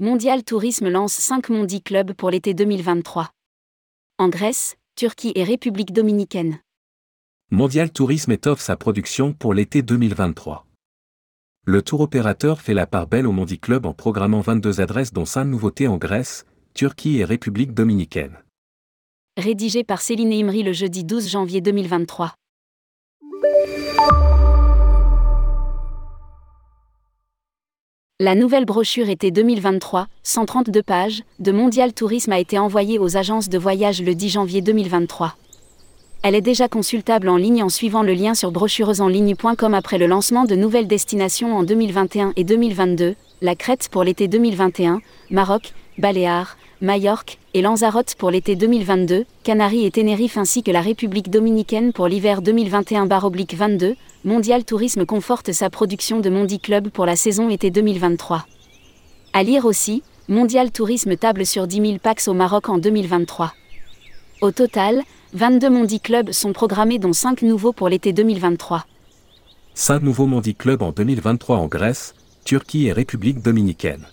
Mondial Tourisme lance 5 Mondi Clubs pour l'été 2023. En Grèce, Turquie et République dominicaine. Mondial Tourisme étoffe sa production pour l'été 2023. Le tour opérateur fait la part belle au Mondi Club en programmant 22 adresses dont 5 nouveautés en Grèce, Turquie et République dominicaine. Rédigé par Céline Imri le jeudi 12 janvier 2023. La nouvelle brochure été 2023, 132 pages, de Mondial Tourisme a été envoyée aux agences de voyage le 10 janvier 2023. Elle est déjà consultable en ligne en suivant le lien sur brochuresenligne.com après le lancement de nouvelles destinations en 2021 et 2022, la Crète pour l'été 2021, Maroc, Baléares, Majorque et Lanzarote pour l'été 2022, Canaries et Tenerife ainsi que la République dominicaine pour l'hiver 2021-22, Mondial Tourisme conforte sa production de Mondi Club pour la saison été 2023. À lire aussi, Mondial Tourisme table sur 10 000 packs au Maroc en 2023. Au total, 22 Mondi Clubs sont programmés dont 5 nouveaux pour l'été 2023. 5 nouveaux Mondi Clubs en 2023 en Grèce, Turquie et République dominicaine.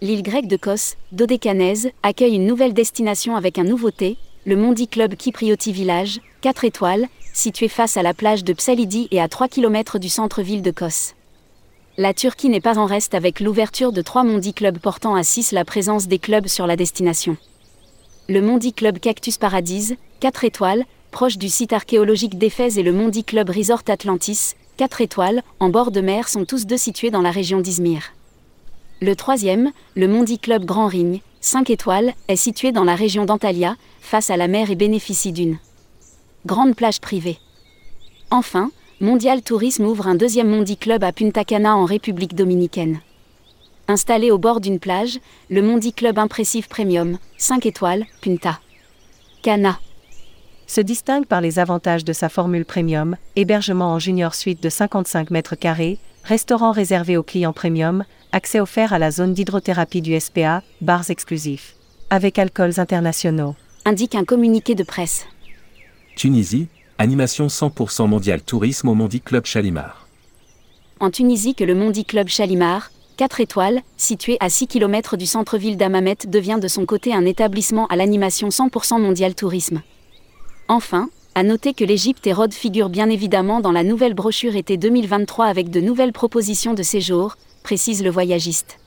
L'île grecque de Kos, Dodécanaise, accueille une nouvelle destination avec un nouveauté, le Mondi Club Kyprioti Village, 4 étoiles, situé face à la plage de Psalidi et à 3 km du centre-ville de Kos. La Turquie n'est pas en reste avec l'ouverture de trois Mondi Clubs portant à 6 la présence des clubs sur la destination. Le Mondi Club Cactus Paradise, 4 étoiles, proche du site archéologique d'Éphèse et le Mondi Club Resort Atlantis, 4 étoiles, en bord de mer sont tous deux situés dans la région d'Izmir. Le troisième, le Mondi Club Grand Ring, 5 étoiles, est situé dans la région d'Antalya, face à la mer et bénéficie d'une grande plage privée. Enfin, Mondial Tourisme ouvre un deuxième Mondi Club à Punta Cana en République dominicaine. Installé au bord d'une plage, le Mondi Club Impressive Premium, 5 étoiles, Punta Cana se distingue par les avantages de sa formule premium, hébergement en junior suite de 55 mètres carrés, restaurant réservé aux clients premium, accès offert à la zone d'hydrothérapie du SPA, bars exclusifs. Avec alcools internationaux. Indique un communiqué de presse. Tunisie, animation 100% mondial tourisme au Mondi Club Chalimar. En Tunisie que le Mondi Club Chalimar, 4 étoiles, situé à 6 km du centre-ville d'Amamet devient de son côté un établissement à l'animation 100% mondial tourisme. Enfin, à noter que l'Égypte et Rhodes figurent bien évidemment dans la nouvelle brochure été 2023 avec de nouvelles propositions de séjour, précise le voyagiste.